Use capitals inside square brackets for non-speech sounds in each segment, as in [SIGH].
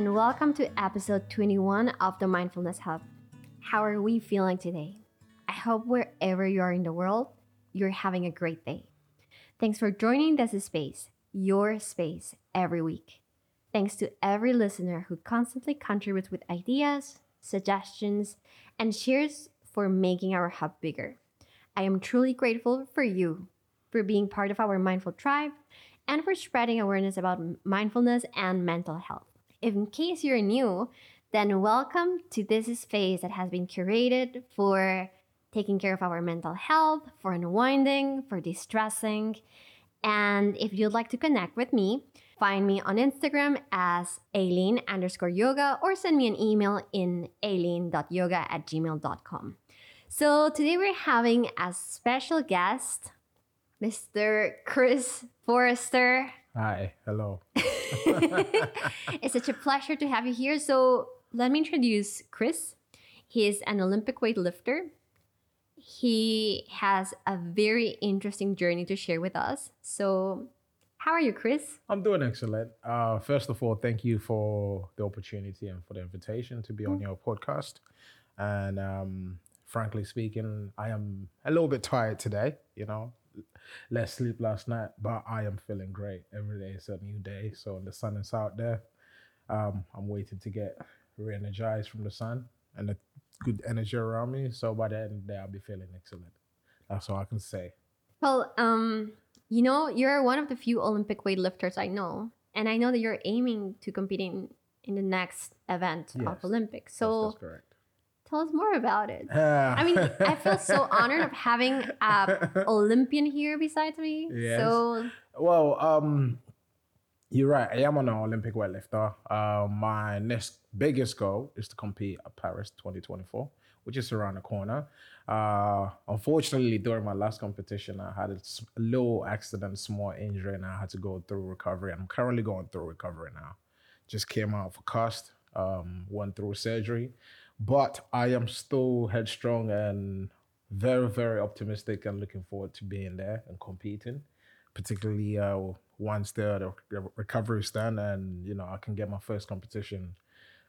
and welcome to episode 21 of the Mindfulness Hub. How are we feeling today? I hope wherever you are in the world, you're having a great day. Thanks for joining this space, your space, every week. Thanks to every listener who constantly contributes with ideas, suggestions, and shares for making our hub bigger. I am truly grateful for you, for being part of our mindful tribe, and for spreading awareness about mindfulness and mental health. In case you're new, then welcome to this space that has been curated for taking care of our mental health, for unwinding, for distressing. And if you'd like to connect with me, find me on Instagram as Aileen underscore yoga or send me an email in aileen.yoga at gmail.com. So today we're having a special guest, Mr. Chris Forrester. Hi, hello. [LAUGHS] it's such a pleasure to have you here. So let me introduce Chris. He is an Olympic weightlifter. He has a very interesting journey to share with us. So, how are you, Chris? I'm doing excellent. Uh, first of all, thank you for the opportunity and for the invitation to be on your podcast. And um, frankly speaking, I am a little bit tired today. You know, less sleep last night, but I am feeling great. Every day is a new day. So the sun is out there. Um, I'm waiting to get re-energized from the sun and the good energy around me. So by the end of the day, I'll be feeling excellent. That's all I can say. Well, um, you know, you're one of the few Olympic weightlifters I know, and I know that you're aiming to compete in, in the next event Yes. of Olympics. So that's, that's correct. Tell us more about it. Ah. I mean, I feel so [LAUGHS] honored of having a Olympian here besides me. Yes. So Well, um, you're right. I am an Olympic weightlifter. Uh, my next biggest goal is to compete at Paris 2024, which is around the corner. Uh, unfortunately, during my last competition, I had a little accident, small injury, and I had to go through recovery. I'm currently going through recovery now. Just came out for cast, um, went through surgery, but I am still headstrong and very, very optimistic and looking forward to being there and competing particularly uh, once the, the recovery is done and you know I can get my first competition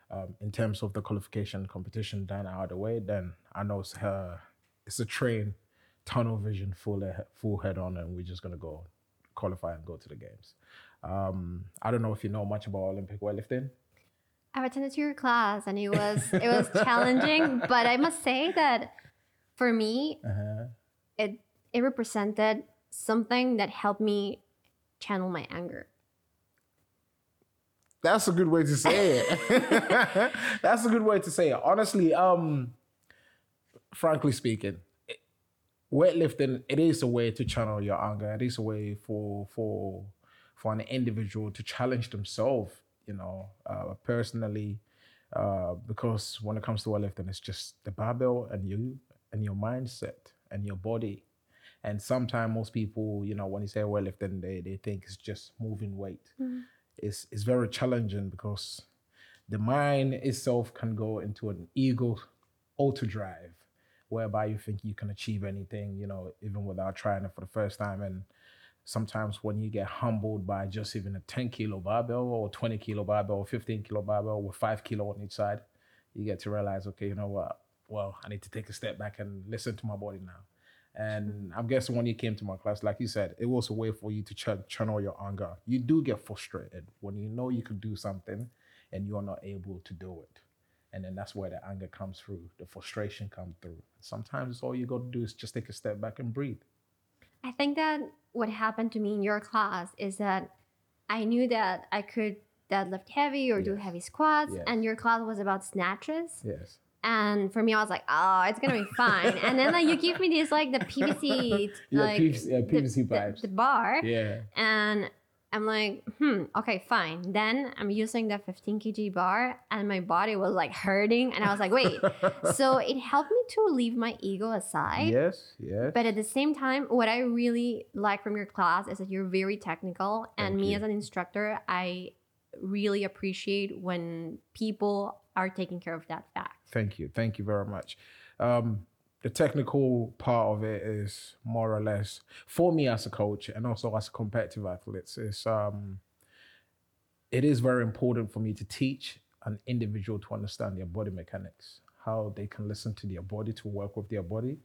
um, in terms of the qualification competition done out of the way, then I know it's, uh, it's a train, tunnel vision, full full head on, and we're just gonna go qualify and go to the games. Um, I don't know if you know much about Olympic weightlifting. I've attended to your class and it was it was [LAUGHS] challenging, but I must say that for me, Uh-huh. it it represented something that helped me channel my anger. That's a good way to say it. [LAUGHS] That's a good way to say it. Honestly, um, frankly speaking, weightlifting it is a way to channel your anger. It is a way for for for an individual to challenge themselves. You know, uh, personally, uh, because when it comes to weightlifting, it's just the barbell and you and your mindset and your body. And sometimes most people, you know, when you say weightlifting, they they think it's just moving weight. It's is very challenging because the mind itself can go into an ego auto drive whereby you think you can achieve anything you know even without trying it for the first time. And sometimes when you get humbled by just even a 10 kilo barbell or 20 kilo barbell or 15 kilo barbell with 5 kilo on each side you get to realize okay you know what well i need to take a step back and listen to my body now and I'm guessing when you came to my class, like you said, it was a way for you to ch- channel your anger. You do get frustrated when you know you could do something and you're not able to do it. And then that's where the anger comes through, the frustration comes through. Sometimes all you got to do is just take a step back and breathe. I think that what happened to me in your class is that I knew that I could deadlift heavy or do heavy squats, Yes. and your class was about snatches. Yes. And for me, I was like, oh, it's gonna be fine. and then like you give me this like the PVC [LAUGHS] Yeah, like PVC yeah, the- PVC the, pipes. the bar, Yeah. and I'm like, hmm, okay, fine. Then I'm using the 15 kg bar, and my body was like hurting, and I was like, wait. [LAUGHS] so it helped me to leave my ego aside. Yes. Yes. But at the same time, what I really like from your class is that you're very technical. and Thank me you. as an instructor, I really appreciate when people are taking care of that fact. Thank you. Thank you very much. Um, the technical part of it is more or less for me as a coach and also as a competitive athlete is um, it is very important for me to teach an individual to understand their body mechanics, how they can listen to their body to work with their body.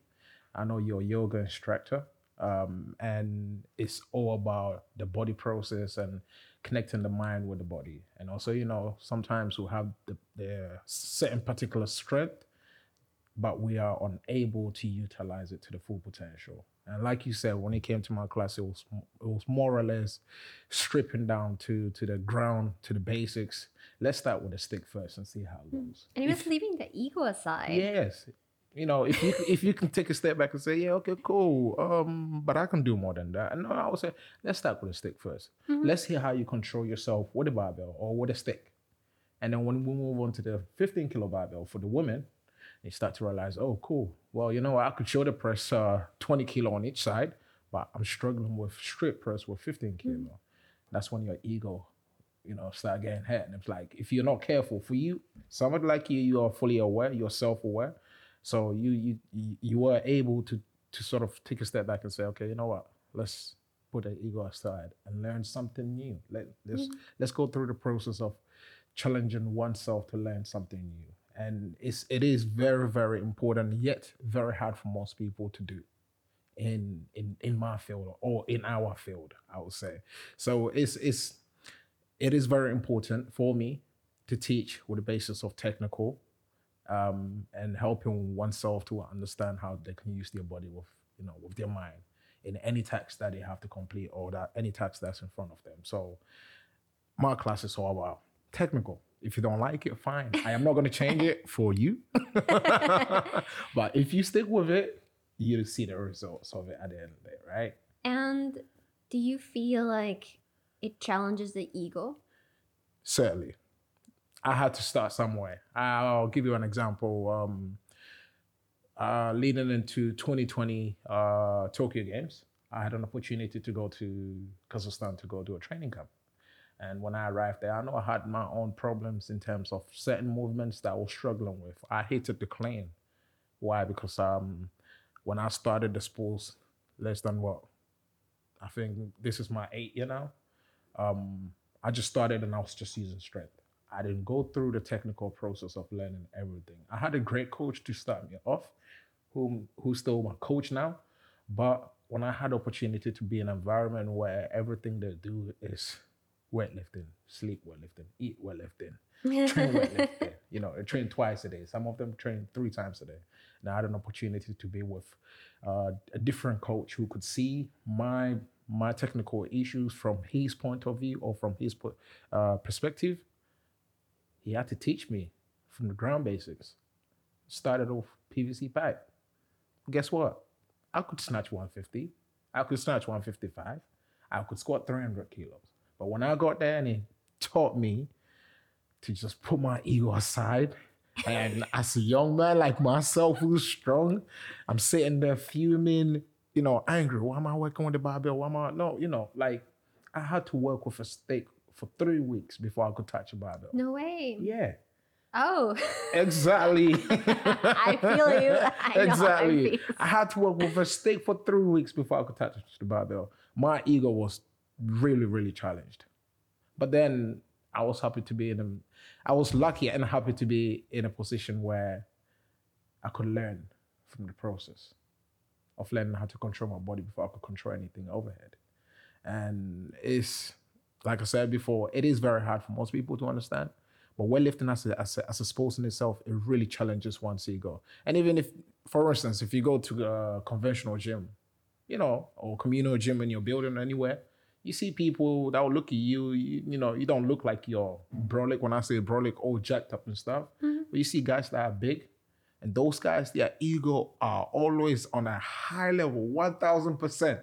I know you're a yoga instructor, um, and it's all about the body process and connecting the mind with the body. And also, you know, sometimes we have the, the certain particular strength, but we are unable to utilize it to the full potential. And like you said, when it came to my class, it was it was more or less stripping down to to the ground, to the basics. Let's start with the stick first and see how it goes. And it was leaving the ego aside. Yes, you know, if you if you can take a step back and say, yeah, okay, cool, um, but I can do more than that. No, I would say let's start with a stick 1st let Mm-hmm. Let's hear how you control yourself with a barbell or with a stick, and then when we move on to the 15 kilo barbell for the women, you start to realize, oh, cool. Well, you know what? I could shoulder press uh, 20 kilo on each side, but I'm struggling with straight press with 15 kilo. That's when your ego, you know, start getting hurt. And it's like, if you're not careful, for you, somebody like you, you are fully aware, you're self-aware. So you you you- were able to to sort of take a step back and say, okay, you know what? Let's put the ego aside and learn something new. Let let's let's go through the process of challenging oneself to learn something new. And it's it is very, very important, yet very hard for most people to do in in in my field or in our field, I would say. So it's it's it is very important for me to teach with the basis of technical um, and helping oneself to understand how they can use their body with you know with their mind in any task that they have to complete or that any task that's in front of them. So my classes are about technical. If you don't like it, fine. I am not going to change it for you. [LAUGHS] but if you stick with it, you'll see the results of it at the end of it, right? And do you feel like it challenges the ego? Certainly. I had to start somewhere. I'll give you an example. Um, uh, leading into 2020 uh, Tokyo Games, I had an opportunity to go to Kazakhstan to go do a training camp. And when I arrived there, I know I had my own problems in terms of certain movements that I was struggling with. I hated the clean. Why? Because um, when I started the sports, less than what? I think this is my eight year now. Um, I just started and I was just using strength. I didn't go through the technical process of learning everything. I had a great coach to start me off, who who's still my coach now. But when I had opportunity to be in an environment where everything they do is weightlifting, sleep weightlifting, eat weightlifting, [LAUGHS] train weightlifting. You know, they train twice a day. Some of them train three times a day. Now I had an opportunity to be with uh, a different coach who could see my my technical issues from his point of view or from his po- uh, perspective. He had to teach me from the ground basics. Started off PVC pipe. Guess what? I could snatch 150. I could snatch 155. I could squat 300 kilos. But when I got there and he taught me to just put my ego aside. And as a young man like myself who's strong, I'm sitting there fuming, you know, angry. Why am I working with the barbell? Why am I no, you know, like I had to work with a steak for three weeks before I could touch a barbell. No way. Yeah. Oh, Exactly. [LAUGHS] I feel you. I know how it exactly. I had to work with a steak for three weeks before I could touch the barbell. My ego was really, really challenged. But then I was happy to be in a, I was lucky and happy to be in a position where I could learn from the process of learning how to control my body before I could control anything overhead. And it's, like I said before, it is very hard for most people to understand. But weightlifting as a, as a, as a sport in itself, it really challenges one's ego. And even if, for instance, if you go to a conventional gym, you know, or communal gym in your building anywhere, you see people that will look at you, you, you know, you don't look like you're brolic. When I say brolic, all jacked up and stuff. But you see guys that are big, and those guys, their ego are always on a high level, 1000%.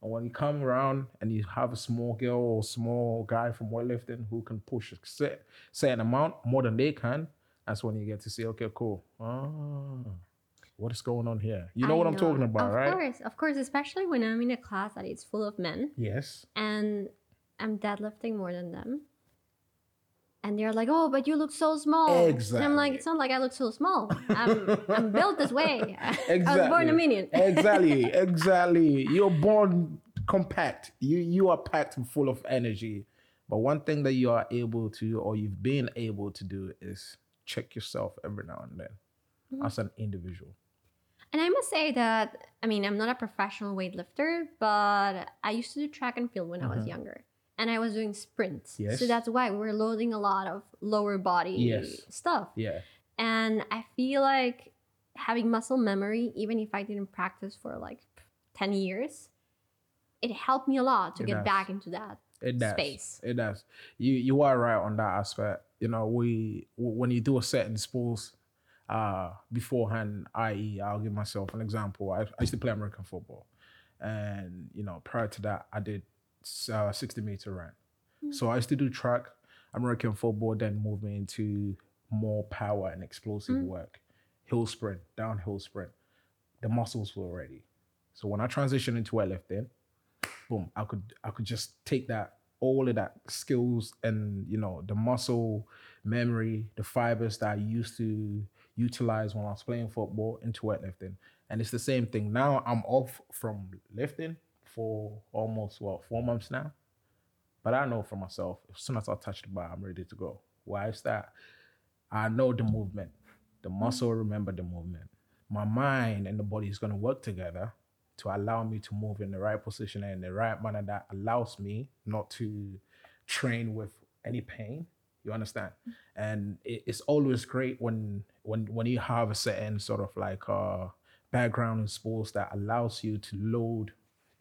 And when you come around and you have a small girl or small guy from weightlifting who can push a set, certain amount more than they can, that's when you get to see, okay, cool. Ah, what is going on here? You know I what I'm talking about, of right? Of course, of course, especially when I'm in a class that is full of men Yes. and I'm deadlifting more than them. And they're like, "Oh, but you look so small." Exactly. And I'm like, "It's not like I look so small. I'm, I'm [LAUGHS] built this way. [LAUGHS] I was born a minion." [LAUGHS] exactly, exactly. You're born compact. You you are packed and full of energy. But one thing that you are able to, or you've been able to do, is check yourself every now and then Mhm. as an individual. And I must say that I mean I'm not a professional weightlifter, but I used to do track and field when I was Mhm. younger. And I was doing sprints. Yes. So that's why we're loading a lot of lower body Yes. stuff. Yeah. And I feel like having muscle memory, even if I didn't practice for like 10 years, it helped me a lot to It get does. back into that. It does. Space. It does. You you are right on that aspect. You know, we when you do a certain in sports, uh, beforehand, i.e., I'll give myself an example. I, I used to play American football, and you know, prior to that, I did uh, sixty meter run. So I used to do track, American football, then move me into more power and explosive Mm. work, hill sprint, downhill sprint. The muscles were ready. So when I transitioned into weightlifting, boom, I could I could just take that all of that skills and you know the muscle memory, the fibers that I used to utilize when I was playing football into weightlifting. And it's the same thing. Now I'm off from lifting for almost what four months now. But I know for myself, as soon as I touch the bar, I'm ready to go. Why is that? I know the movement. The muscle remember the movement. My mind and the body is going to work together to allow me to move in the right position and in the right manner that allows me not to train with any pain. You understand? And it, it's always great when when when you have a certain sort of like uh background in sports that allows you to load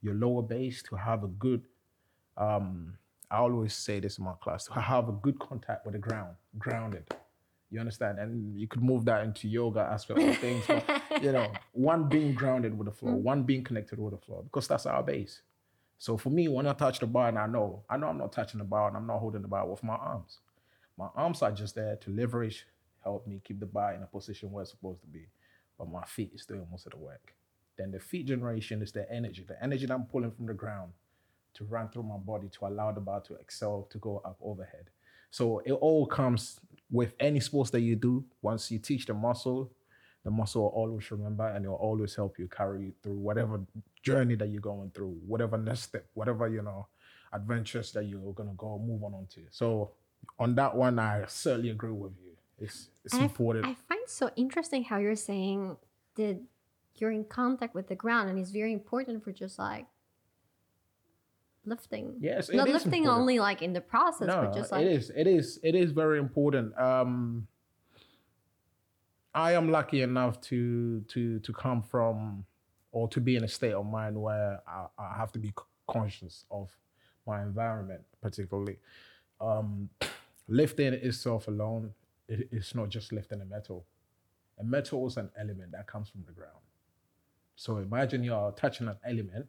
your lower base to have a good um I always say this in my class to have a good contact with the ground, grounded. You understand? And you could move that into yoga aspect of things. But, [LAUGHS] you know, one being grounded with the floor, one being connected with the floor, because that's our base. So for me, when I touch the bar and I know, I know I'm not touching the bar and I'm not holding the bar with my arms. My arms are just there to leverage, help me keep the bar in a position where it's supposed to be. But my feet is doing most of the work. Then the feet generation is the energy, the energy that I'm pulling from the ground to run through my body to allow the bar to excel, to go up overhead. So it all comes with any sports that you do. Once you teach the muscle, the muscle will always remember and it will always help you carry you through whatever journey that you're going through, whatever next step, whatever, you know, adventures that you're gonna go move on onto. So on that one, I certainly agree with you. It's it's I f- important. I find so interesting how you're saying that you're in contact with the ground and it's very important for just like lifting. yes, Not lifting important. only like in the process, no, but just like it is. It is. It is very important. Um, I am lucky enough to to to come from or to be in a state of mind where I, I have to be conscious of my environment, particularly. Um, lifting itself alone, it, it's not just lifting a metal. A metal is an element that comes from the ground. So imagine you're touching an element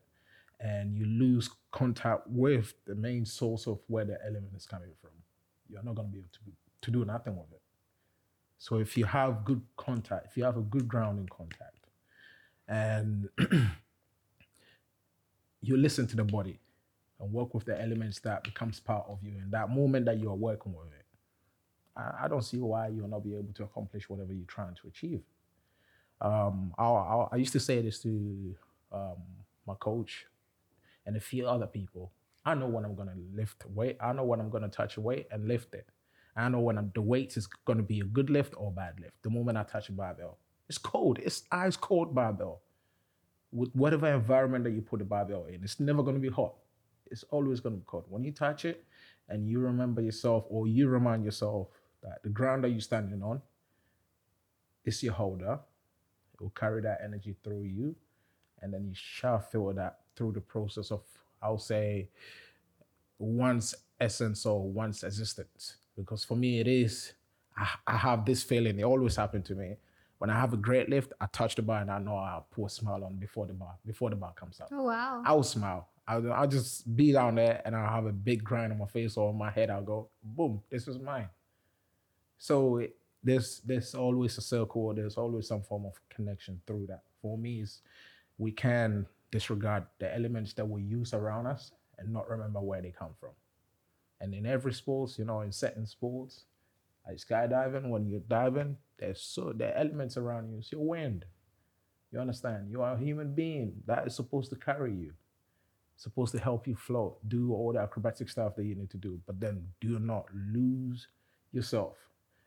and you lose contact with the main source of where the element is coming from. You're not going to be able to, to do nothing with it. So if you have good contact, if you have a good grounding contact, and [CLEARS THROAT] you listen to the body and work with the elements that becomes part of you in that moment that you are working with it, I, I don't see why you'll not be able to accomplish whatever you're trying to achieve. Um, I, I, I used to say this to um, my coach and a few other people. I know when I'm gonna lift weight. I know when I'm gonna touch a weight and lift it. I know when I'm, the weight is gonna be a good lift or bad lift. The moment I touch a barbell, it's cold. It's ice cold barbell. With whatever environment that you put the barbell in, it's never gonna be hot. It's always gonna be cold. When you touch it, and you remember yourself, or you remind yourself that the ground that you're standing on is your holder. It will carry that energy through you, and then you shall feel that through the process of, I'll say, one's essence or one's existence. Because for me, it is, I, I have this feeling, it always happened to me. When I have a great lift, I touch the bar and I know I'll put a smile on before the bar, before the bar comes out. Oh wow. I will smile. I'll, I'll just be down there and I'll have a big grind on my face or on my head. I'll go, boom, this is mine. So it, there's there's always a circle. There's always some form of connection through that. For me, is we can disregard the elements that we use around us and not remember where they come from. And in every sports, you know, in certain sports, like skydiving, when you're diving, there's so the elements around you. It's your wind. You understand? You are a human being that is supposed to carry you. Supposed to help you float, do all the acrobatic stuff that you need to do, but then do not lose yourself.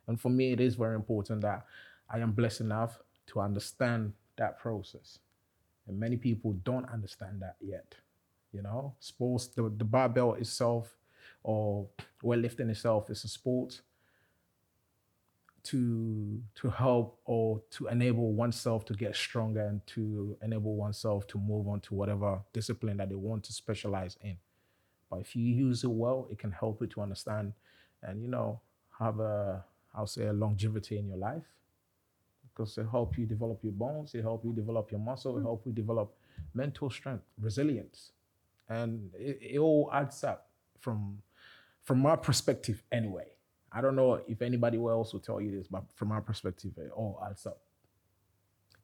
And for me, it is very important that I am blessed enough to understand that process. And many people don't understand that yet. You know, sports, the, the barbell itself or weightlifting itself is a sport to to help or to enable oneself to get stronger and to enable oneself to move on to whatever discipline that they want to specialize in. But if you use it well, it can help you to understand and you know have a I'll say a longevity in your life because it help you develop your bones, it help you develop your muscle, it hmm. help you develop mental strength, resilience, and it, it all adds up from from my perspective anyway. I don't know if anybody else will tell you this, but from my perspective, it all adds up.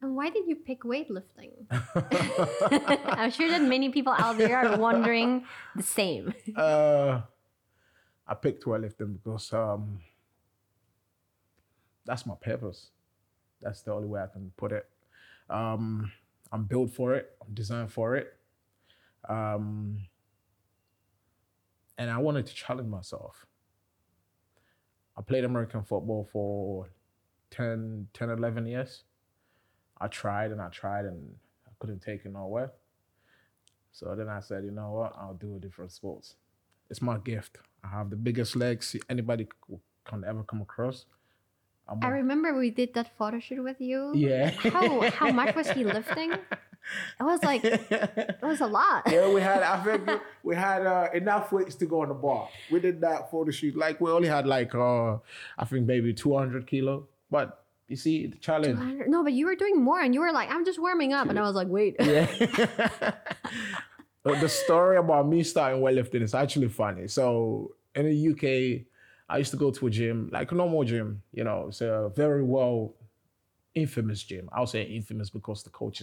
And why did you pick weightlifting? [LAUGHS] I'm sure that many people out there are wondering the same. [LAUGHS] Uh, I picked weightlifting because um, that's my purpose. That's the only way I can put it. Um, I'm built for it. I'm designed for it. Um, and I wanted to challenge myself. I played American football for 10, 10, 11 years. I tried and I tried and I couldn't take it nowhere. So then I said, you know what? I'll do a different sports. It's my gift. I have the biggest legs anybody can ever come across. I'm I remember we did that photo shoot with you. Yeah. How how [LAUGHS] much was he lifting? It was like it was a lot. [LAUGHS] Yeah, we had I think we had uh, enough weights to go on the bar. We did that photo shoot. Like we only had like uh I think maybe 200 kilo. But you see the challenge. No, but you were doing more and you were like, I'm just warming up. And I was like, wait. Yeah. [LAUGHS] the story about me starting weightlifting is actually funny. So in the UK, I used to go to a gym, like a normal gym, you know, it's a very well infamous gym. I'll say infamous because the coach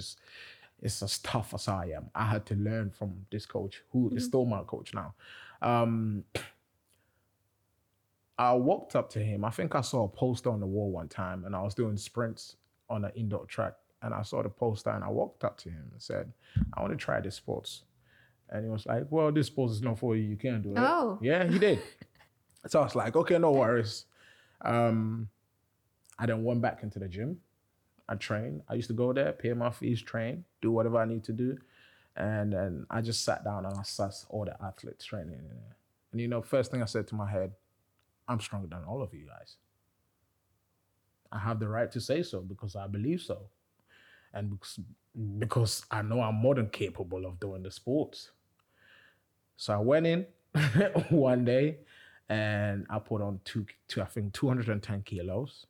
is, as tough as I am. I had to learn from this coach, who mm-hmm. is still my coach now. Um, [CLEARS THROAT] I walked up to him. I think I saw a poster on the wall one time, and I was doing sprints on an indoor track. And I saw the poster, and I walked up to him and said, "I want to try this sports." And he was like, "Well, this sports is not for you. You can't do it." Oh, yeah, he did. So I was like, okay, no worries. Um, I then went back into the gym. I train. I used to go there, pay my fees, train, do whatever I need to do. And then I just sat down and I assessed all the athletes training. And you know, first thing I said to my head, I'm stronger than all of you guys. I have the right to say so because I believe so. And because, because I know I'm more than capable of doing the sports. So I went in [LAUGHS] one day and I put on two, two I think 210 kilos,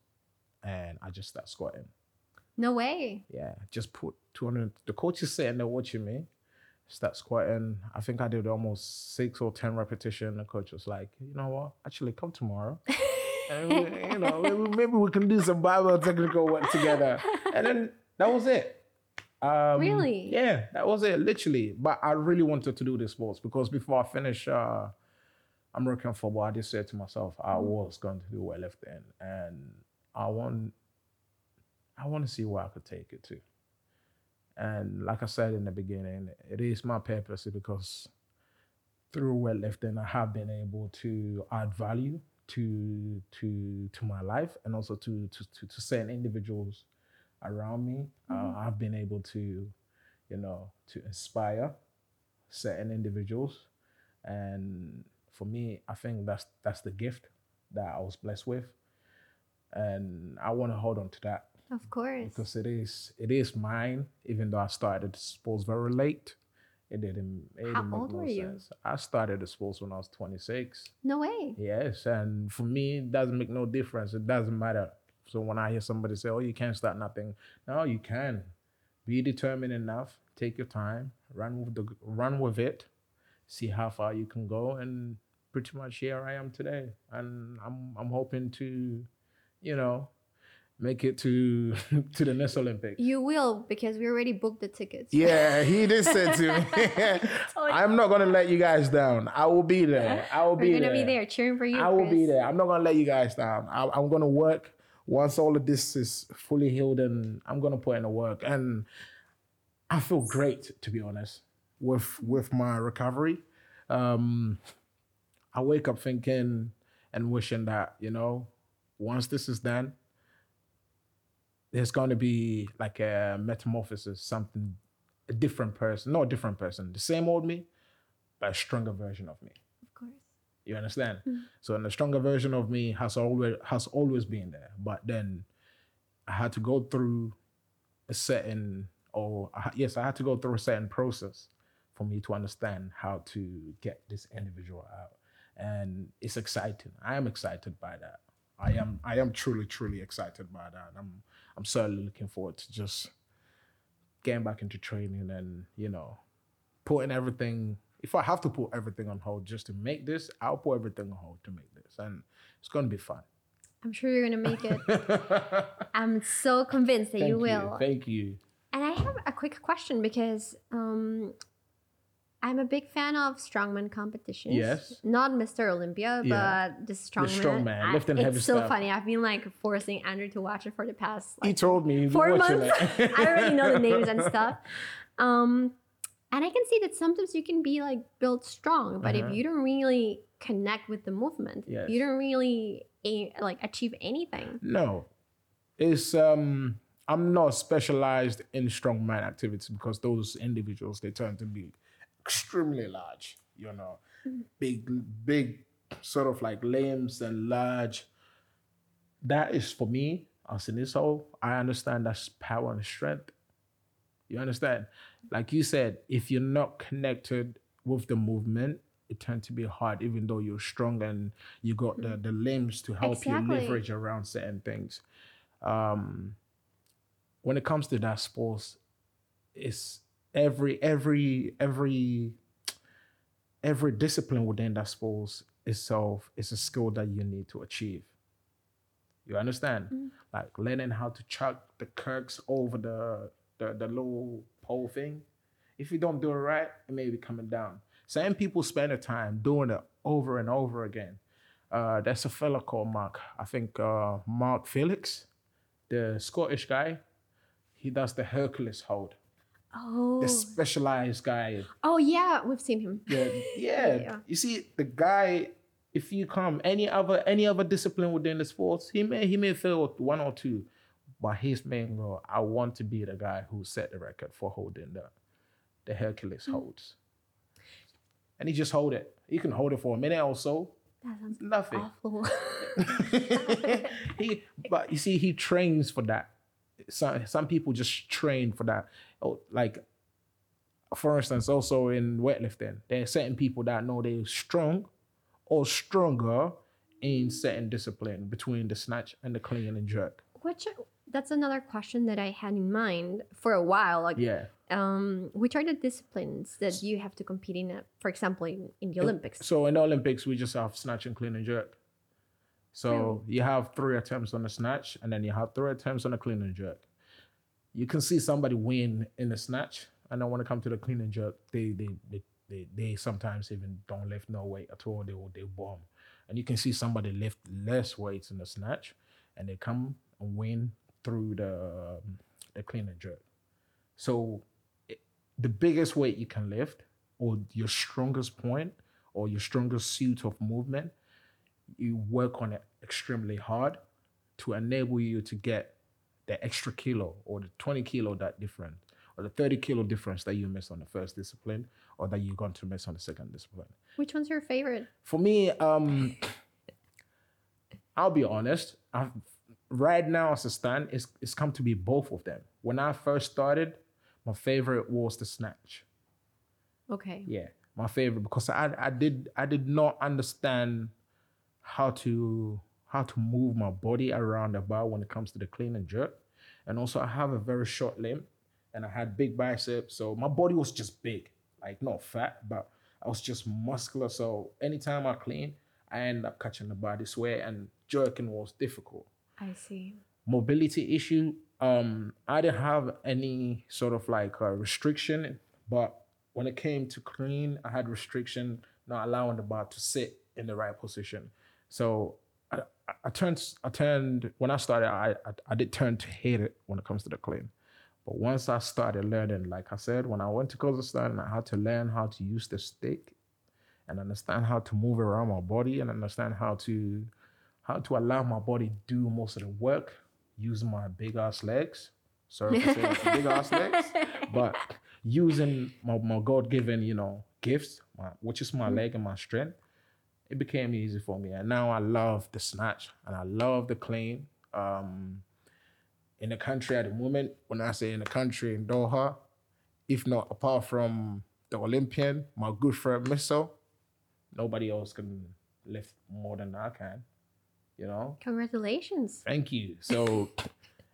and I just start squatting. No way. Yeah, just put 200. The coach is sitting there watching me, start squatting. I think I did almost six or 10 repetition. The coach was like, you know what? Actually, come tomorrow. [LAUGHS] and we, you know, maybe, maybe, we can do some barbell technical work together. And then that was it. Um, really? Yeah, that was it, literally. But I really wanted to do this sports because before I finished uh, American football, I just said to myself, I mm-hmm. was going to do weightlifting, and I want, I want to see where I could take it to. And like I said in the beginning, it is my purpose because through weightlifting, I have been able to add value to to to my life and also to to to, to certain individuals around me. Uh, mm-hmm. Uh, I've been able to, you know, to inspire certain individuals and for me, I think that's that's the gift that I was blessed with, and I want to hold on to that. Of course, because it is it is mine. Even though I started sports very late, it didn't. It How didn't old no were you? Sense. I started the sports when I was twenty six. No way. Yes, and for me, it doesn't make no difference. It doesn't matter. So when I hear somebody say, "Oh, you can't start nothing," no, you can. Be determined enough. Take your time. Run with the run with it. See how far you can go, and pretty much here I am today, and I'm I'm hoping to, you know, make it to [LAUGHS] to the next Olympics. You will because we already booked the tickets. Yeah, he did say [LAUGHS] to me, [LAUGHS] "I'm not gonna let you guys down. I will be there. I will be there. We're gonna be there cheering for you. I will Chris. be there. I'm not gonna let you guys down. I, I'm gonna work once all of this is fully healed, and I'm gonna put in the work. And I feel great to be honest with with my recovery. Um, I wake up thinking and wishing that you know, once this is done, there's going to be like a metamorphosis, something, a different person, not a different person, the same old me, but a stronger version of me. Of course. You understand? Mm. So, and the stronger version of me has always has always been there, but then I had to go through a certain, or I, yes, I had to go through a certain process for me to understand how to get this individual out, and it's exciting. I am excited by that. I am I am truly truly excited by that. I'm I'm certainly looking forward to just getting back into training and you know putting everything if I have to put everything on hold just to make this, I'll put everything on hold to make this. And it's gonna be fun. I'm sure you're gonna make it. [LAUGHS] I'm so convinced that Thank you will. Thank you. And I have a quick question because um, I'm a big fan of strongman competitions. Yes. Not Mr. Olympia, Yeah. but the strongman. The strongman, I- lifting it's heavy so stuff. funny. I've been like forcing Andrew to watch it for the past He told me four months. [LAUGHS] I already know the names and stuff. [LAUGHS] Um, and I can see that sometimes you can be like built strong, but Uh-huh. if you don't really connect with the movement, Yes. you don't really a- like achieve anything. No, it's um. I'm not specialized in strongman activities because those individuals they tend to be extremely large. You know, big, big, sort of like limbs and large. That is for me as in this whole. I understand that's power and strength. You understand? Like you said, if you're not connected with the movement, it tends to be hard, even though you're strong and you got the, the limbs to help you leverage around certain things. Um, when it comes to that sports, it's every every every every discipline within that sports itself is a skill that you need to achieve. You understand? Like learning how to chuck the kirks over the, the the little pole thing. If you don't do it right, it may be coming down. Same people spend the time doing it over and over again. Uh, there's a fella called Mark. I think uh, Mark Felix, the Scottish guy. He does the Hercules hold. Oh, The specialized guy. oh yeah, we've seen him. [LAUGHS] Yeah, yeah. Yeah. You see, the guy. If you come any other any other discipline within the sports, he may he may fail one or two, but his main goal, I want to be the guy who set the record for holding the the Hercules hmm. holds. And he just hold it. He can hold it for a minute or so. That sounds Nothing. awful. [LAUGHS] he, but you see, he trains for that. Some some people just train for that. Oh, like for instance, also in weightlifting, there are certain people that know they're strong or stronger in certain discipline between the snatch and the clean and jerk. Which that's another question that I had in mind for a while. Like, Yeah. um, which are the disciplines that you have to compete in? For example, in, in the Olympics. So in the Olympics, we just have snatch and clean and jerk. So you have three attempts on the snatch, and then you have three attempts on the clean and jerk. You can see somebody win in the snatch, and then when it comes to the clean and jerk, they they they they, they sometimes even don't lift no weight at all. They will they bomb, and you can see somebody lift less weights in the snatch, and they come and win through the um, the clean and jerk. So it, the biggest weight you can lift, or your strongest point, or your strongest suit of movement, you work on it extremely hard to enable you to get the extra kilo or the 20 kilo that different or the 30 kilo difference that you miss on the first discipline or that you're going to miss on the second discipline. Which one's your favorite? For me, um, I'll be honest. I've, right now, as a stand, it's, it's come to be both of them. When I first started, my favorite was the snatch. Okay. Yeah, my favorite because I I did I did not understand how to how to move my body around the bar when it comes to the clean and jerk, and also I have a very short limb, and I had big biceps, so my body was just big, like not fat, but I was just muscular. So anytime I clean, I end up catching the bar this way, and jerking was difficult I see. mobility issue. Um, I didn't have any sort of like restriction, but when it came to clean, I had restriction not allowing the bar to sit in the right position. So I, I, turned, I turned when I started, I, I I did turn to hate it when it comes to the clean, But once I started learning, like I said, when I went to Kazakhstan, I had to learn how to use the stick and understand how to move around my body and understand how to how to allow my body do most of the work using my big ass legs. Sorry for saying big ass legs, [LAUGHS] but using my, my God given, you know, gifts, my, which is my leg and my strength, it became easy for me. And now I love the snatch and I love the clean. Um, in the country at the moment, when I say in the country in Doha, if not apart from the Olympian, my good friend Misso, nobody else can lift more than I can. You know? Congratulations. Thank you. So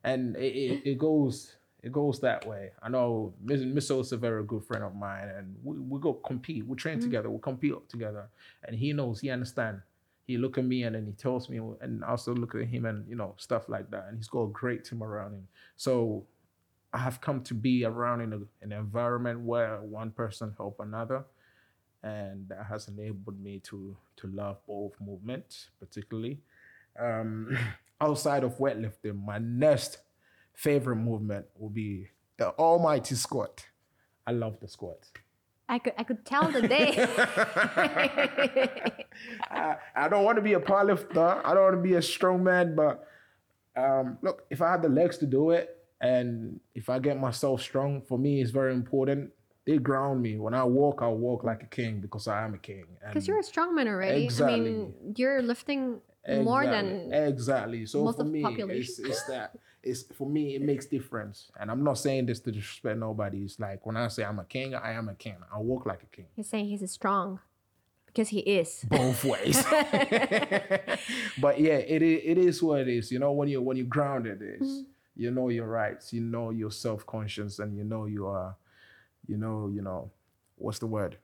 and it, it, it goes it goes that way. I know Miss Misso is a very good friend of mine, and we, we go compete. We train together. We compete together, and he knows. He understand. He look at me and then he tells me, and I also look at him and you know stuff like that. And he's got a great team around him. So I have come to be around in a, an environment where one person help another, and that has enabled me to to love both movements, particularly. Um, [LAUGHS] outside of weightlifting, my next favorite movement will be the almighty squat. I love the squat. I could I could tell the day. [LAUGHS] I, I don't want to be a powerlifter. I don't want to be a strong man, but um, look, if I have the legs to do it, and if I get myself strong, for me, it's very important. They ground me. When I walk, I walk like a king because I am a king. Because you're a strongman already. I Exactly. mean, you're lifting more than exactly. So most for me, population. it's, it's that. It's for me, it makes difference. And I'm not saying this to disrespect nobody. It's like when I say I'm a king, I am a king. I walk like a king. he's saying he's strong because he is. [LAUGHS] both ways. [LAUGHS] but yeah, it is, it is what it is. You know, when you when you grounded is, Mm-hmm. you know your rights, you know you're self conscious, and you know you are, you know, you know, what's the word?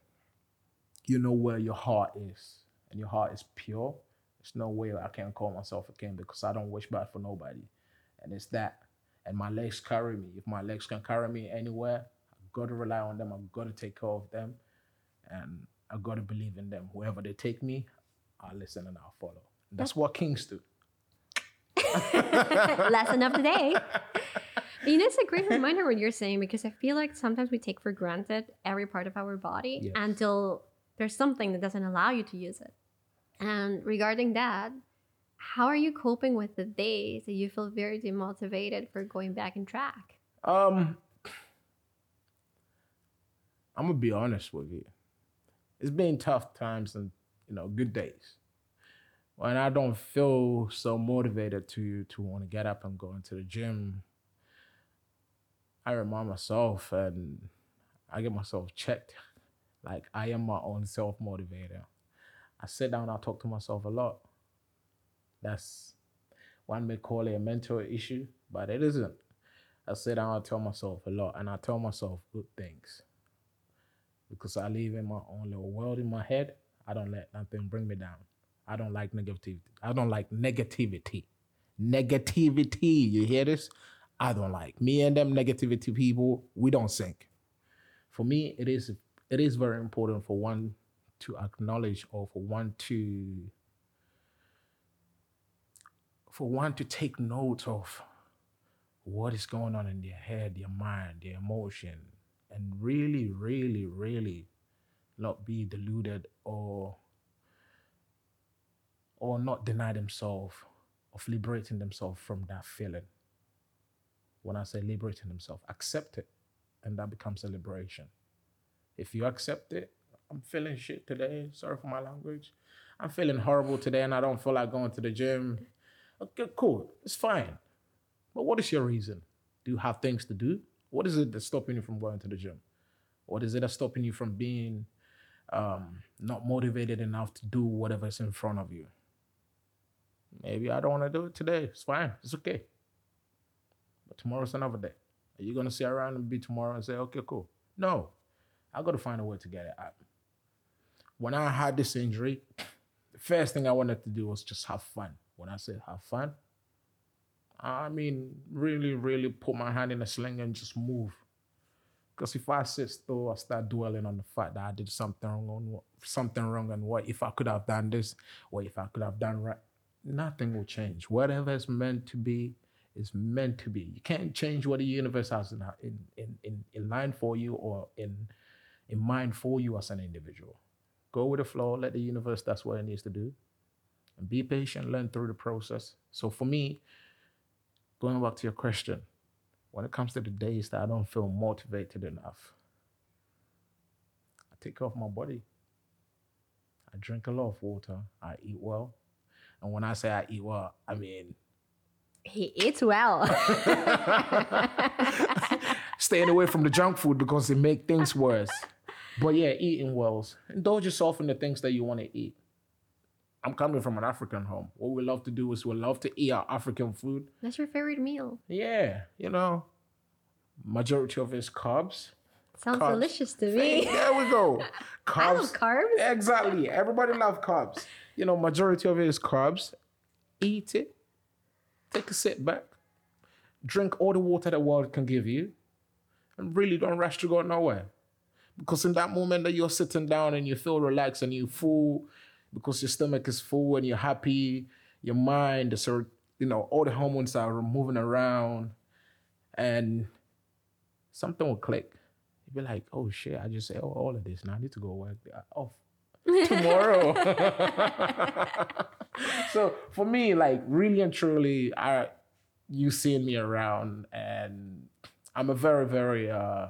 You know where your heart is, and your heart is pure. There's no way I can call myself a king because I don't wish bad for nobody, and it's that. And my legs carry me. If my legs can carry me anywhere, I've got to rely on them. I've got to take care of them, and I've got to believe in them. Wherever they take me, I'll listen and I'll follow. That's what kings do. [LAUGHS] Lesson of the day. You know, it's a great reminder what you're saying because I feel like sometimes we take for granted every part of our body Yes. until there's something that doesn't allow you to use it. And regarding that, how are you coping with the days that you feel very demotivated for going back in track? Um, I'm gonna be honest with you. It's been tough times and you know good days when I don't feel so motivated to to want to get up and go into the gym. I remind myself and I get myself checked. Like I am my own self motivator. I sit down, I talk to myself a lot. That's one may call it a mental issue, but it isn't. I sit down, I tell myself a lot, and I tell myself good things. Because I live in my own little world in my head. I don't let nothing bring me down. I don't like negativity. I don't like negativity. Negativity. You hear this? I don't like. Me and them negativity people, we don't sync. For me, it is it is very important for one to acknowledge or for one to for one to take note of what is going on in their head, their mind, their emotion, and really, really, really not be deluded or or not deny themselves of liberating themselves from that feeling. When I say liberating themselves, accept it, and that becomes a liberation. If you accept it, I'm feeling shit today. Sorry for my language. I'm feeling horrible today, and I don't feel like going to the gym. Okay, cool. It's fine. But what is your reason? Do you have things to do? What is it that's stopping you from going to the gym? What is it that's stopping you from being um, not motivated enough to do whatever's in front of you? Maybe I don't want to do it today. It's fine. It's okay. But tomorrow's another day. Are you gonna sit around and be tomorrow and say, okay, cool? No. I gotta find a way to get it out. When I had this injury, the first thing I wanted to do was just have fun. When I said have fun, I mean really, really put my hand in a sling and just move. Because if I sit still, I start dwelling on the fact that I did something wrong, on something wrong, and what if I could have done this, what if I could have done right, nothing will change. Whatever is meant to be is meant to be. You can't change what the universe has in in in in, in line for you or in in mind for you as an individual. Go with the flow. Let the universe. That's what it needs to do. And be patient. Learn through the process. So for me, going back to your question, when it comes to the days that I don't feel motivated enough, I take care of my body. I drink a lot of water. I eat well. And when I say I eat well, I mean He eats well. [LAUGHS] staying away from the junk food because it make things worse. But yeah, eating well. Indulge yourself in the things that you want to eat. I'm coming from an African home. What we love to do is we love to eat our African food. That's your favorite meal. Yeah, you know, majority of it's carbs. Sounds Carbs. delicious to me. there we go. Carbs. [LAUGHS] I love carbs. Exactly. Everybody love carbs. You know, majority of it is carbs. Eat it. Take a sit back. Drink all the water the world can give you. And really don't rush to go nowhere. Because in that moment that you're sitting down and you feel relaxed and you full because your stomach is full and you're happy, your mind is sort you know, all the hormones are moving around and something will click. You'll be like, oh shit, I just said oh, all of this. Now I need to go work uh, off [LAUGHS] tomorrow. [LAUGHS] so for me, like really and truly, I you seeing me around and I'm a very, very uh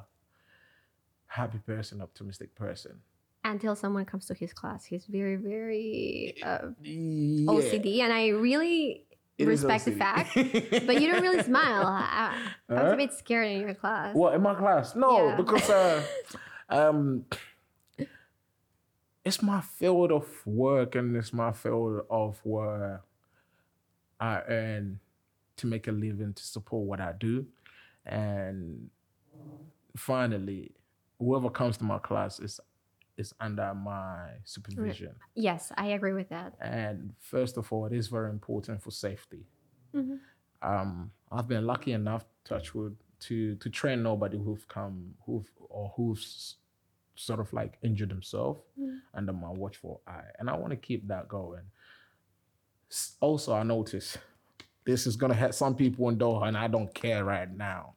happy person, optimistic person. Until someone comes to his class, he's very, very uh, Yeah, OCD, and I really it respect the fact. [LAUGHS] But you don't really smile. I, I was Huh? a bit scared in your class. What in my class? No, Yeah. because uh, [LAUGHS] um, it's my field of work and it's my field of where I earn to make a living to support what I do, and finally, whoever comes to my class is is under my supervision. Yes, I agree with that. And first of all, it is very important for safety. Mhm. Um, I've been lucky enough, touch wood, to to train nobody who've come who've or who's sort of like injured themselves Mm. under my watchful eye, and I want to keep that going. Also, I notice this is gonna hurt some people in Doha, and I don't care right now.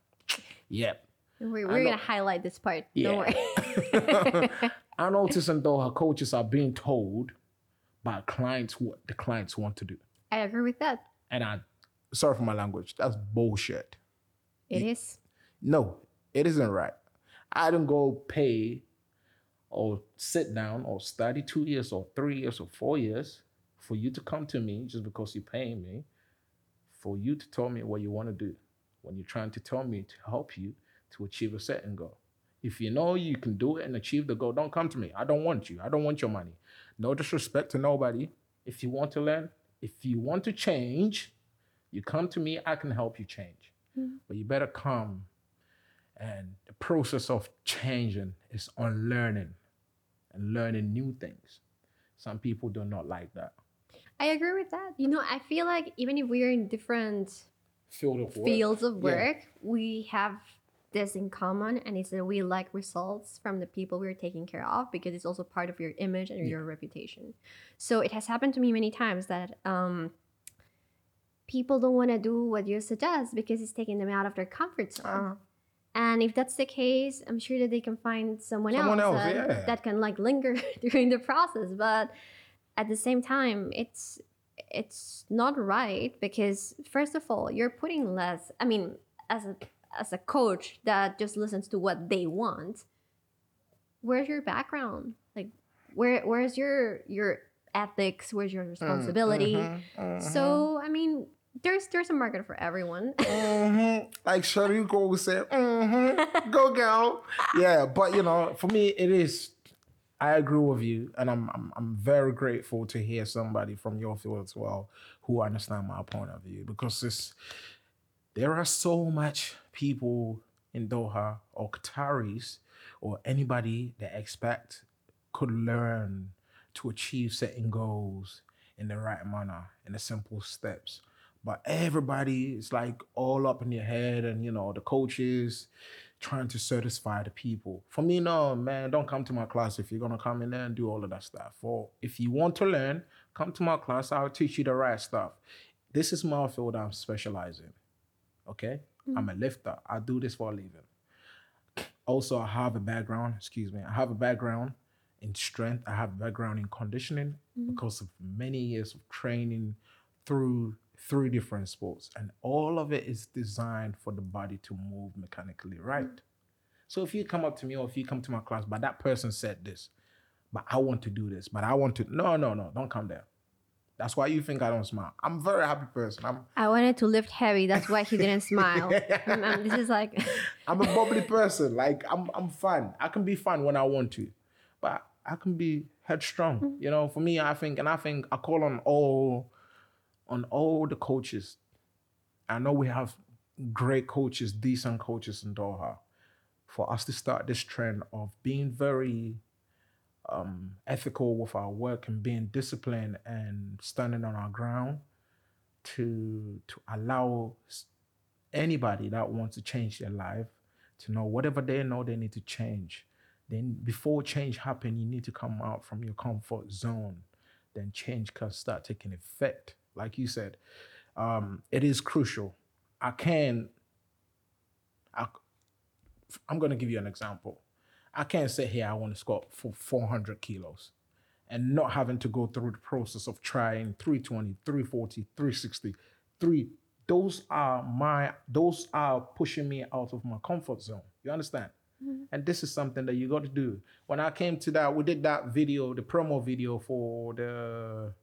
Yep. We're, we're gonna highlight this part. Yeah. Don't worry. [LAUGHS] [LAUGHS] [LAUGHS] I notice in her coaches are being told by clients what the clients want to do. I agree with that. And I, sorry for my language, that's bullshit. It is. No, it isn't right. I don't go pay or sit down or study two years or three years or four years for you to come to me just because you're paying me, for you to tell me what you want to do when you're trying to tell me to help you to achieve a certain goal. If you know you can do it and achieve the goal, don't come to me. I don't want you. I don't want your money. No disrespect to nobody. If you want to learn, if you want to change, you come to me, I can help you change. Hmm. But you better come and the process of changing is unlearning and learning new things. Some people do not like that. I agree with that. You know, I feel like even if we're in different Field of fields of Yeah. work, we have this in common, and it's that we like results from the people we're taking care of because it's also part of your image and your reputation. So it has happened to me many times that um, people don't want to do what you suggest because it's taking them out of their comfort zone. Uh, And if that's the case, I'm sure that they can find someone, Someone else, else, that, yeah. that can like linger [LAUGHS] during the process. But at the same time, it's it's not right because first of all, you're putting less. I mean, as a as a coach that just listens to what they want, where's your background? Like, where where's your your ethics? Where's your responsibility? mhm, So I mean, there's there's a market for everyone. [LAUGHS] mhm. Like Shariko would say, mhm, go girl. [LAUGHS] Yeah, but you know, for me, it is. I agree with you, and I'm, I'm I'm very grateful to hear somebody from your field as well who understand my point of view because it's there are so much people in Doha or Qataris or anybody that expect could learn to achieve certain goals in the right manner in the simple steps. But everybody is like all up in your head, and you know, the coaches trying to satisfy the people. For me, no, man, don't come to my class if you're gonna come in there and do all of that stuff. Or if you want to learn, come to my class, I'll teach you the right stuff. This is my field I'm specializing. Okay, I'm mm-hmm. a lifter. I do this for a living. Also, I have a background. Excuse me. I have a background in strength. I have a background in conditioning mm-hmm. because of many years of training through three different sports, and all of it is designed for the body to move mechanically right. Mm-hmm. So if you come up to me or if you come to my class, but that person said this, but I want to do this, but I want to no, no, no, don't come there. That's why you think I don't smile. I'm a very happy person. I'm I wanted to lift heavy. That's why he didn't smile. [LAUGHS] Um, this is like, [LAUGHS] I'm a bubbly person. Like I'm I'm fun. I can be fun when I want to. But I can be headstrong. You know, for me, I think and I think I call on all on all the coaches. I know we have great coaches, decent coaches in Doha, for us to start this trend of being very um, ethical with our work and being disciplined and standing on our ground to to allow anybody that wants to change their life to know whatever they know they need to change. Then before change happen, you need to come out from your comfort zone. Then change can start taking effect. Like you said, um, it is crucial. I can. I, I'm going to give you an example. I can't sit here. I want to squat for 400 kilos, and not having to go through the process of trying 320, 340, 360, three. Those are my. Those are pushing me out of my comfort zone. You understand? Mm-hmm. And this is something that you got to do. When I came to that, we did that video, the promo video for the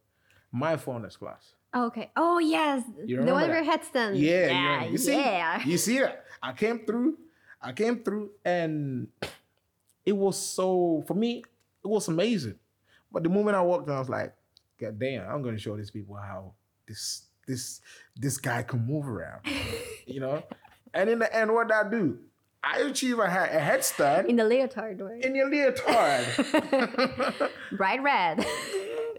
mindfulness class. Oh, okay. Oh, yes. You the one with headstand. Yeah, Yeah. yeah. You see, yeah. you see that? I came through. I came through, and it was so for me. It was amazing. But the moment I walked in, I was like, "God damn! I'm going to show these people how this this this guy can move around." [LAUGHS] you know. And in the end, what did I do? I achieve a, a headstand In the leotard way. in your leotard. [LAUGHS] [LAUGHS] Bright red.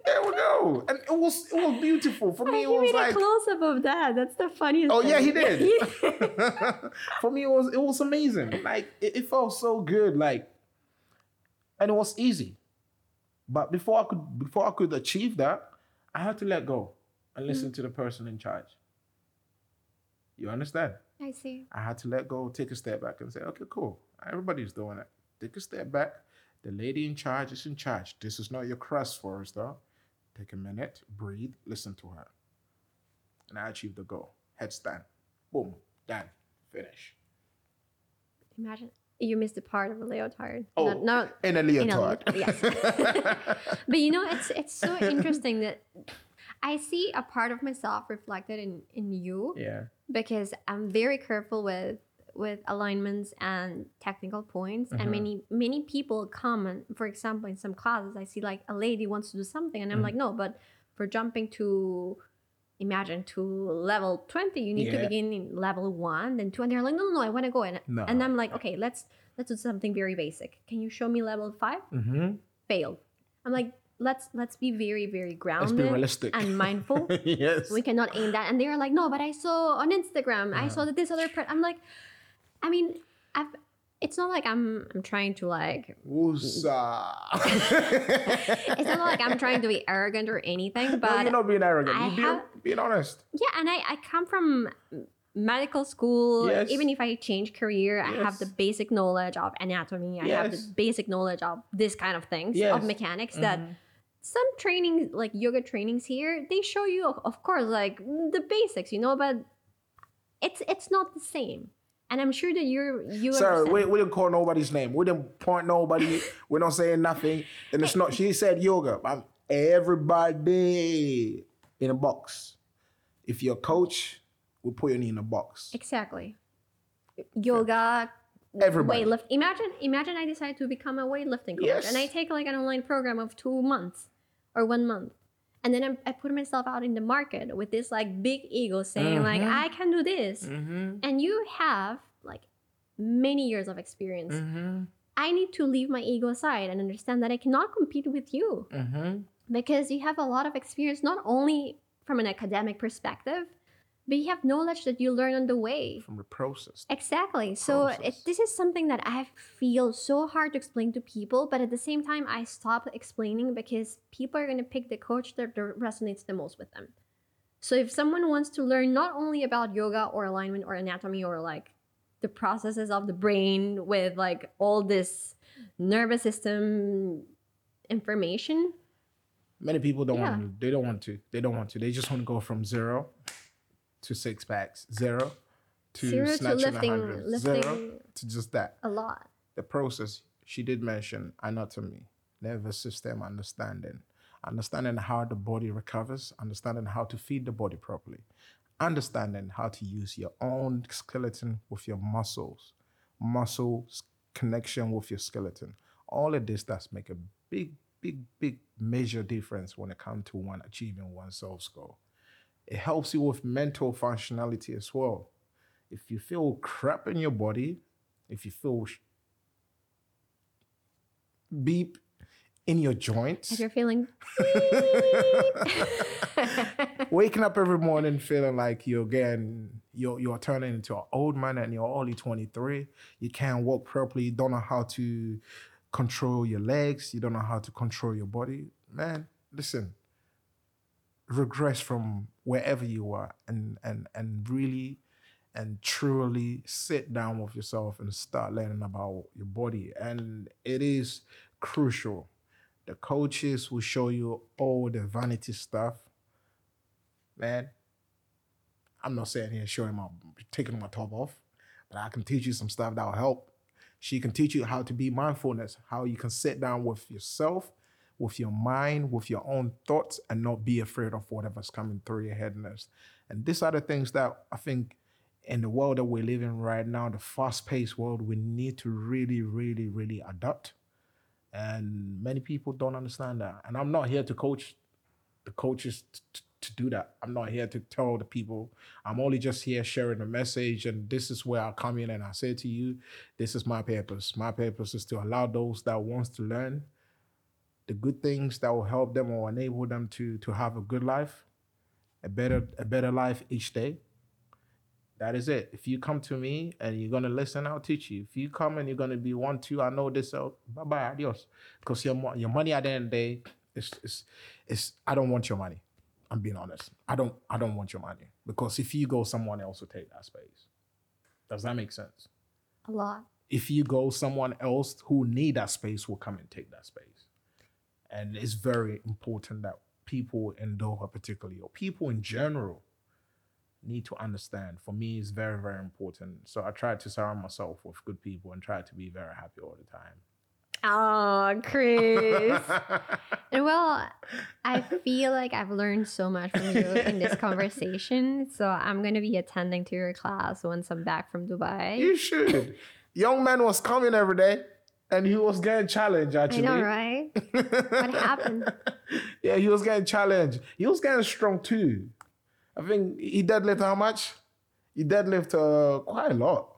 there we go. And it was it was beautiful for me. he It was made like a close up of that. That's the funniest. Oh, yeah, he did. for me it was it was amazing like it, it felt so good like and it was easy. But before i could before i could achieve that i had to let go and Mm. listen to the person in charge. You understand? I see. i had to let go take a step back and say okay cool. Everybody's doing it. Take a step back. The lady in charge is in charge. This is not your Chris Forrester. Take a minute breathe listen to her. And i achieved the goal. Headstand boom. Done. Finish. Imagine you missed the part of a leotard. Oh, Not, not in a in a leotard. leotard. Yes. [LAUGHS] [LAUGHS] but you know, it's it's so interesting that I see a part of myself reflected in in you yeah. because I'm very careful with with alignments and technical points and Mhm. many many people come and for example in some classes I see like a lady wants to do something and I'm Mhm. like no but for jumping to imagine to level 20 you need to begin in level 1 then 2 and they're like no no no I want to go and No. and I'm like okay let's let's do something very basic can you show me level 5 Mm-hmm. failed I'm like let's let's be very very Let's grounded be realistic. and mindful [LAUGHS] yes. we cannot aim that. And they're like, no, but I saw on Instagram, I Uh-huh. saw that this other person. I'm like, I mean, I've, it's not like I'm I'm trying to like [LAUGHS] it's not like I'm trying to be arrogant or anything, no, but you're not being arrogant. I You're have- being honest. yeah, and I, I come from medical school. Yes. Even if I change career, I have the basic knowledge of anatomy. I have the basic knowledge of this kind of things Yes. of mechanics that Mhm. some trainings like yoga trainings here they show you of- of course like the basics you know but it's it's not the same and i'm sure that you're you Sir, we, we didn't call nobody's name. We didn't point nobody. [LAUGHS] We're not saying nothing. And it's not, she said yoga. I'm everybody in a box. If you're a coach, we'll put you in a box. exactly yoga Everybody. weightlift imagine imagine i decide to become a weightlifting coach Yes. and i take like an online program of two months or one month and then I'm, i put myself out in the market with this like big ego saying like Mhm. i can do this Mm-hmm. and you have like many years of experience Mm-hmm. I need to leave my ego aside and understand that I cannot compete with you Mm-hmm. because you have a lot of experience, not only from an academic perspective, but you have knowledge that you learn on the way. From the process. Exactly. So it, this is something that I feel so hard to explain to people, but at the same time, I stop explaining because people are going to pick the coach that that resonates the most with them. So if someone wants to learn not only about yoga or alignment or anatomy or like the processes of the brain with like all this nervous system information, Many people don't Yeah. want to. They don't want to. They don't want to. They just want to go from zero to six packs, zero to zero to snatching lifting, hundred, lifting zero to just that. a lot. The process she did mention anatomy, nervous system understanding, understanding how the body recovers, understanding how to feed the body properly, understanding how to use your own skeleton with your muscles, muscle connection with your skeleton. All of this does make a big, big, big major difference when it comes to one achieving oneself's goal. It helps you with mental functionality as well. If you feel crap in your body, if you feel sh- beep in your joints, If you're feeling [LAUGHS] waking up every morning feeling like you're getting you're you're turning into an old man and you're only 23 you can't walk properly you don't know how to control your legs. You don't know how to control your body. Man listen regress from wherever you are and and and really and truly sit down with yourself and start learning about your body. And it is crucial. The coaches will show you all the vanity stuff. Man, I'm not saying here showing my taking my top off, but I can teach you some stuff that will help. She can teach you how to be mindfulness, how you can sit down with yourself, with your mind, with your own thoughts, and not be afraid of whatever's coming through your head. And these are the things that I think in the world that we're living right now, the fast-paced world, we need to really, really, really adapt. And many people don't understand that. And I'm not here to coach the coaches to do that. I'm not here to tell the people. I'm only just here sharing a message, and this is where I come in and I say to you, this is my purpose. My purpose is to allow those that wants to learn the good things that will help them or enable them to to have a good life, a better a better life each day. That is it. If you come to me and you're gonna listen, I'll teach you. If you come and you're gonna be one, two, I know this. So bye bye, adios. Because your your money at the end of the day, is is is I don't want your money. I'm being honest. I don't I don't want your money because if you go, someone else will take that space. Does that make sense? a lot. If you go, someone else who need that space will come and take that space. And it's very important that people in Doha, particularly, or people in general, need to understand. For me, it's very, very important. So I try to surround myself with good people and try to be very happy all the time. Oh, Chris. [LAUGHS] And well, I feel like I've learned so much from you in this conversation. So I'm going to be attending to your class once I'm back from Dubai. You should. Young man was coming every day and he was getting challenged I actually. know, right? What happened? [LAUGHS] yeah, he was getting challenged. He was getting strong too. I think he deadlifted how much? He deadlifted uh, quite a lot.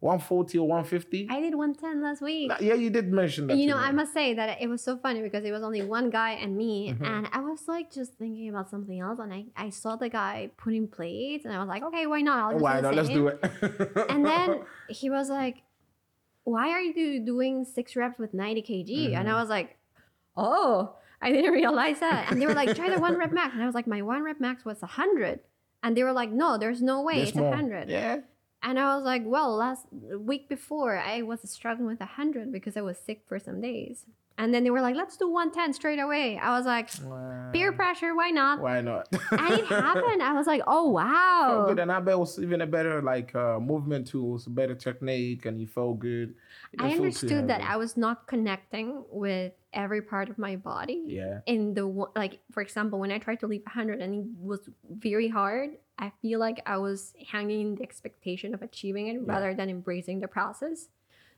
140 or 150? I did 110 last week. yeah, you did mention that. You know, me. I must say that it was so funny because it was only one guy and me, Mhm. and I was like just thinking about something else, and I, I saw the guy putting plates, and I was like, okay, why not? I'll just Why not? Let's do it. And then [LAUGHS] he was like, why are you doing six reps with 90 kg? And I Mhm. was like, oh, I didn't realize that. And they were like, try the one rep max. And I was like, my one rep max was 100. And they were like, no, there's no way. There's it's more. 100. Yeah. And I was like, well, last week before I was struggling with 100 because I was sick for some days. And then they were like, let's do 110 straight away. I was like, peer pressure, why not? Why not? And it happened. I was like, oh, [LAUGHS] Felt wow. good, and I bet it was even a better like uh, movement tools, a better technique, and you felt good. You I didn't feel too understood that. I was not connecting with every part of my body. Yeah. In the one- like, for example, when I tried to leave 100 and it was very hard, I feel like I was hanging the expectation of achieving it Yeah. rather than embracing the process.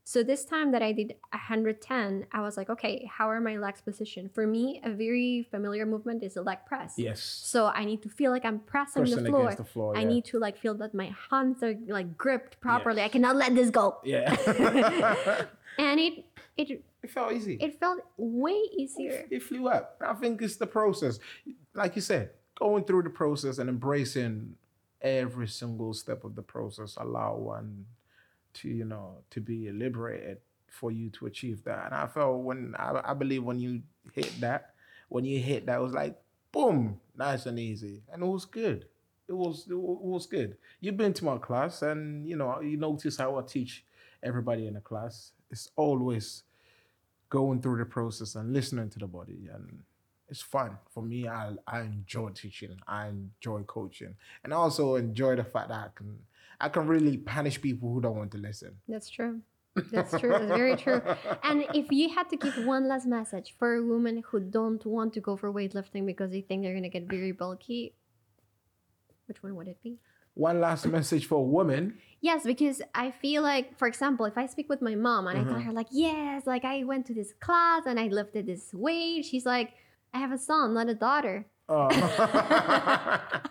So this time that I did 110, I was like, okay, how are my legs positioned? For me, a very familiar movement is a leg press. Yes. So I need to feel like I'm pressing Pressing the floor. the floor. I yeah. need to like feel that my hands are like gripped properly. I cannot let this go. Yeah. [LAUGHS] And it it it felt easy. it felt way easier. It flew up. I think it's the process. Like you said, going through the process and embracing every single step of the process allow one to, you know, to be liberated for you to achieve that. And I felt when I, I believe when you hit that, when you hit that, it was like boom, nice and easy, and it was good. It was it was good. You've been to my class, and you know you notice how I teach everybody in the class. It's always going through the process and listening to the body, and it's fun for me. I I enjoy teaching. I enjoy coaching, and I also enjoy the fact that I can I can really punish people who don't want to listen. That's true. That's true. That's very true. [LAUGHS] And if you had to give one last message for women who don't want to go for weightlifting because they think they're gonna get very bulky, which one would it be? One last message for women. Yes, because I feel like, for example, if I speak with my mom and I Mm-hmm. tell her like, yes, like I went to this class and I lifted this weight, she's like, I have a son, not a daughter. Oh. [LAUGHS] [LAUGHS]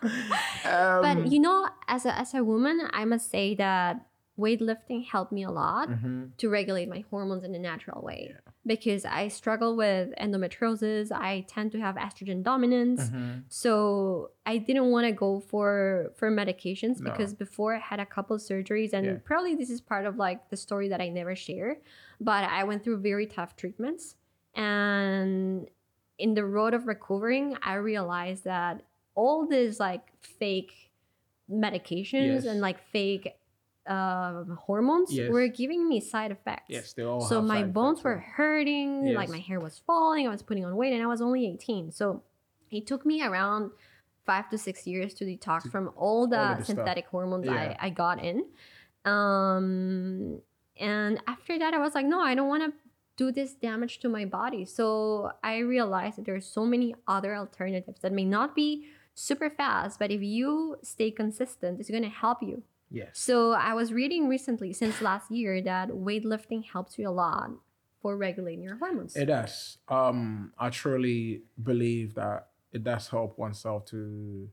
But Um, you know, as a as a woman, I must say that weightlifting helped me a lot mhm. to regulate my hormones in a natural way because I struggle with endometriosis. I tend to have estrogen dominance. Mhm. So I didn't want to go for for medications No. because before I had a couple of surgeries and Yeah. probably this is part of like the story that I never share, but I went through very tough treatments and in the road of recovering, I realized that all these like fake medications Yes. and like fake um, hormones Yes. were giving me side effects. Yes, they all. So my bones were hurting, like my hair was falling, I was putting on weight, and I was only 18. So it took me around five to six years to detox from all the of the stuff. synthetic hormones Yeah. I, I got in. Um, and after that, I was like, no, I don't want to do this damage to my body. So I realized that there's so many other alternatives that may not be super fast, but if you stay consistent, it's going to help you. Yes. So I was reading recently, since last year, that weightlifting helps you a lot for regulating your hormones. It does. Um, I truly believe that it does help oneself to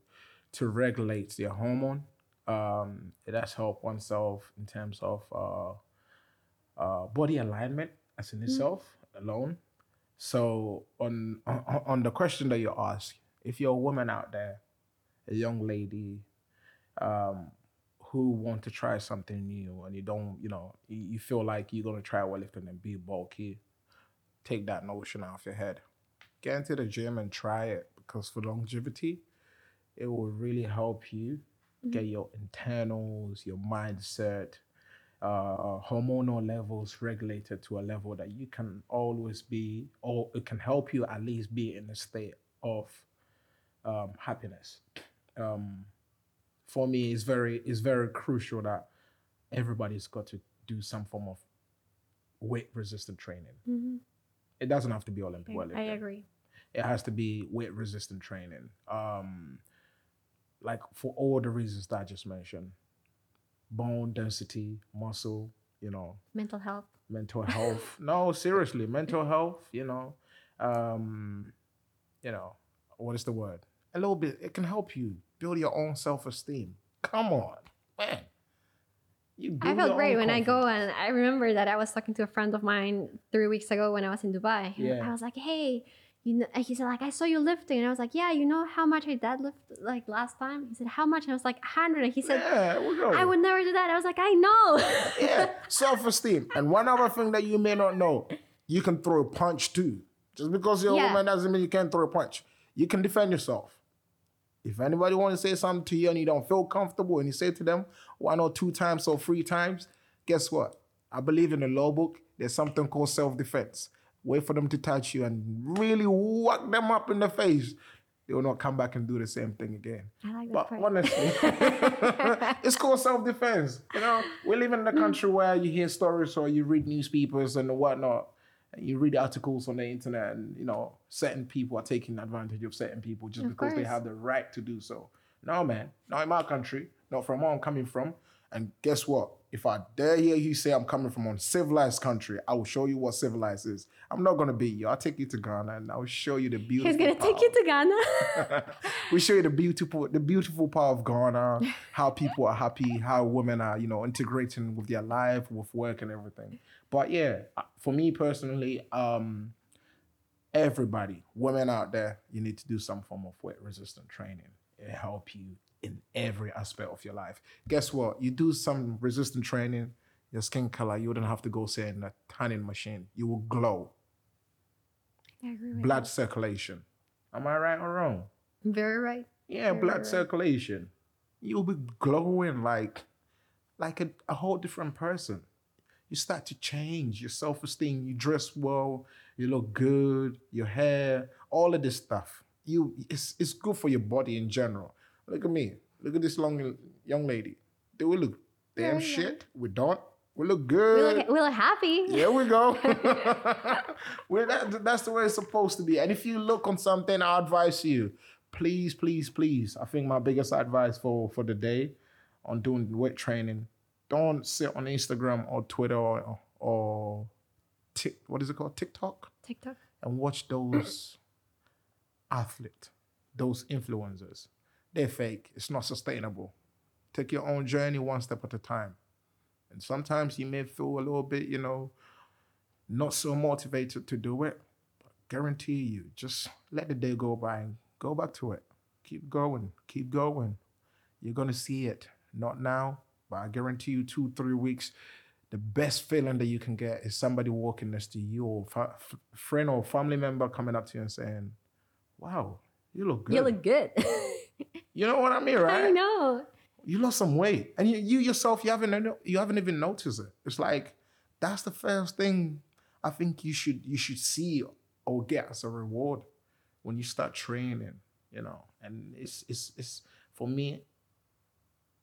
to regulate their hormone. Um, it does help oneself in terms of uh, uh, body alignment as in itself alone. So on, on on the question that you ask, if you're a woman out there, a young lady, um, who want to try something new and you don't, you know, you, you feel like you're gonna try weightlifting and be bulky, take that notion off your head. Get into the gym and try it because for longevity, it will really help you get your internals, your mindset, uh, hormonal levels regulated to a level that you can always be, or it can help you at least be in a state of um, happiness. Um, for me, it's very it's very crucial that everybody's got to do some form of weight resistant training. Mhm. It doesn't have to be Olympic I, I agree. it has to be weight resistant training. Um, like for all the reasons that I just mentioned, bone density, muscle, you know, Mental health. mental [LAUGHS] health. no, seriously, mental health. You know, um, you know, what is the word? A little bit. It can help you build your own self esteem. Come on, man. You I felt great when I go and I remember that I was talking to a friend of mine three weeks ago when I was in Dubai. Yeah. I was like, hey, you know, and he said like, I saw you lifting. And I was like, yeah, you know how much I deadlift like last time? He said, how much? And I was like, 100. And he said, Yeah. I would never do that. I was like, I know. [LAUGHS] yeah, self esteem. And one other thing that you may not know, you can throw a punch too. Just because you're a woman doesn't mean you can't throw a punch. You can defend yourself. If anybody want to say something to you and you don't feel comfortable and you say to them one or two times or three times, guess what? I believe in the law book, there's something called self-defense. Wait for them to touch you and really whack them up in the face. They will not come back and do the same thing again. I like that But part. honestly, [LAUGHS] it's called self defense. You know, we live in a mm. country where you hear stories or you read newspapers and whatnot, and you read articles on the internet, and you know, certain people are taking advantage of certain people just Of because they have the right to do so. No, man, not in my country, not from where I'm coming from. And guess what? If I dare hear you say I'm coming from a civilized country, I will show you what civilized is. I'm not gonna beat you. I'll take you to Ghana and I will show you the beautiful. He's going to take you to Ghana. [LAUGHS] we show you the beautiful the beautiful part of Ghana, how people are happy, how women are, you know, integrating with their life, with work and everything. But yeah, uh, for me personally, um, everybody, women out there, you need to do some form of weight resistant training. It help you in every aspect of your life. Guess what? You do some resistant training, your skin color, you wouldn't have to go sit in a tanning machine. You will glow I agree blood circulation. Am I right or wrong? Very right. Yeah, Very blood right. circulation. You'll be glowing like like a, a whole different person. You start to change your self-esteem. You dress well, you look good, your hair, all of this stuff. You it's it's good for your body in general. Look at me. Look at this long young lady. Do we look damn young. shit? We don't. We look We good. look, we look happy. There we go. [LAUGHS] [LAUGHS] well, that, that's the way it's supposed to be. And if you look on something, I advise you, please, please, please. I think my biggest advice for for the day on doing weight training, don't sit on Instagram or Twitter or or Tik, what is it called TikTok TikTok. and watch those athletes, those influencers. They're fake. It's not sustainable. Take your own journey one step at a time. And sometimes you may feel a little bit, you know, not so motivated to do it. But guarantee you, just let the day go by and go back to it. Keep going, keep going. You're gonna see it. Not now, but I guarantee you, two, three weeks, the best feeling that you can get is somebody walking next to you or fa- f- friend or family member coming up to you and saying, "Wow, you look good." You look good. [LAUGHS] You know what I mean, right? I know. you lost some weight. And you, you yourself you haven't you haven't even noticed it. It's like that's the first thing i think you should you should see or get as a reward when you start training you know? And it's it's it's for me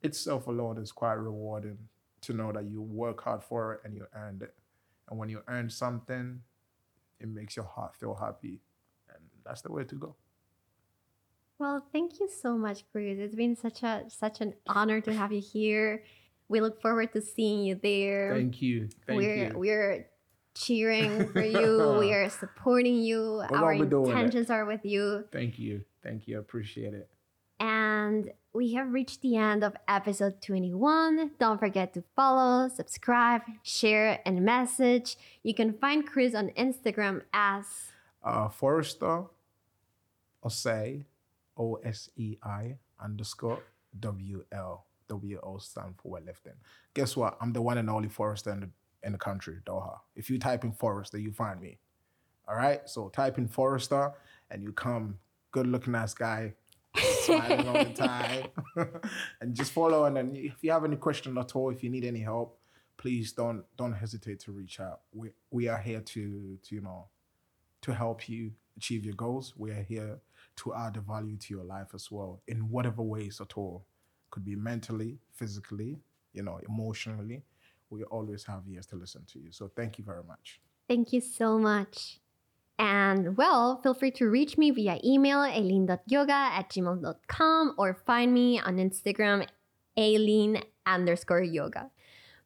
itself alone is quite rewarding to know that you work hard for it and you earned it. And when you earn something it makes your heart feel happy. And that's the way to go Well, thank you so much, Chris. It's been such a such an honor to have you here. We look forward to seeing you there. thank you thank we're you we're cheering for [LAUGHS] you. we are supporting you. We're Our gonna be doing it. intentions are with you. thank you thank you i appreciate it And we have reached the end of episode 21. Don't forget to follow, subscribe, share, and message. You can find Chris on Instagram as uh, Forrester Osei, O S E I underscore W L. W O stand for weightlifting. Guess what? I'm the one and only Forrester in the, in the country, Doha. If you type in Forrester, you find me. All right? So type in Forrester and you come. Good looking ass guy, smiling all the [LAUGHS] time. [LAUGHS] and just follow. And then if you have any question at all, if you need any help, please don't don't hesitate to reach out. We we are here to to you know to help you achieve your goals. We are here to add a value to your life as well in whatever ways at all. Could be mentally, physically, you know, emotionally. We always have ears to listen to you. So thank you very much. Thank you so much. And well, feel free to reach me via email, aileen.yoga at gmail.com or find me on Instagram, aileen underscore yoga.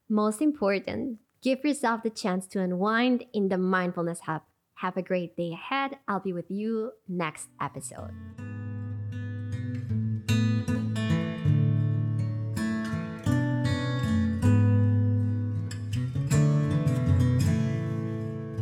Most important, give yourself the chance to unwind in the Mindfulness Hub. Have a great day ahead. I'll be with you next episode.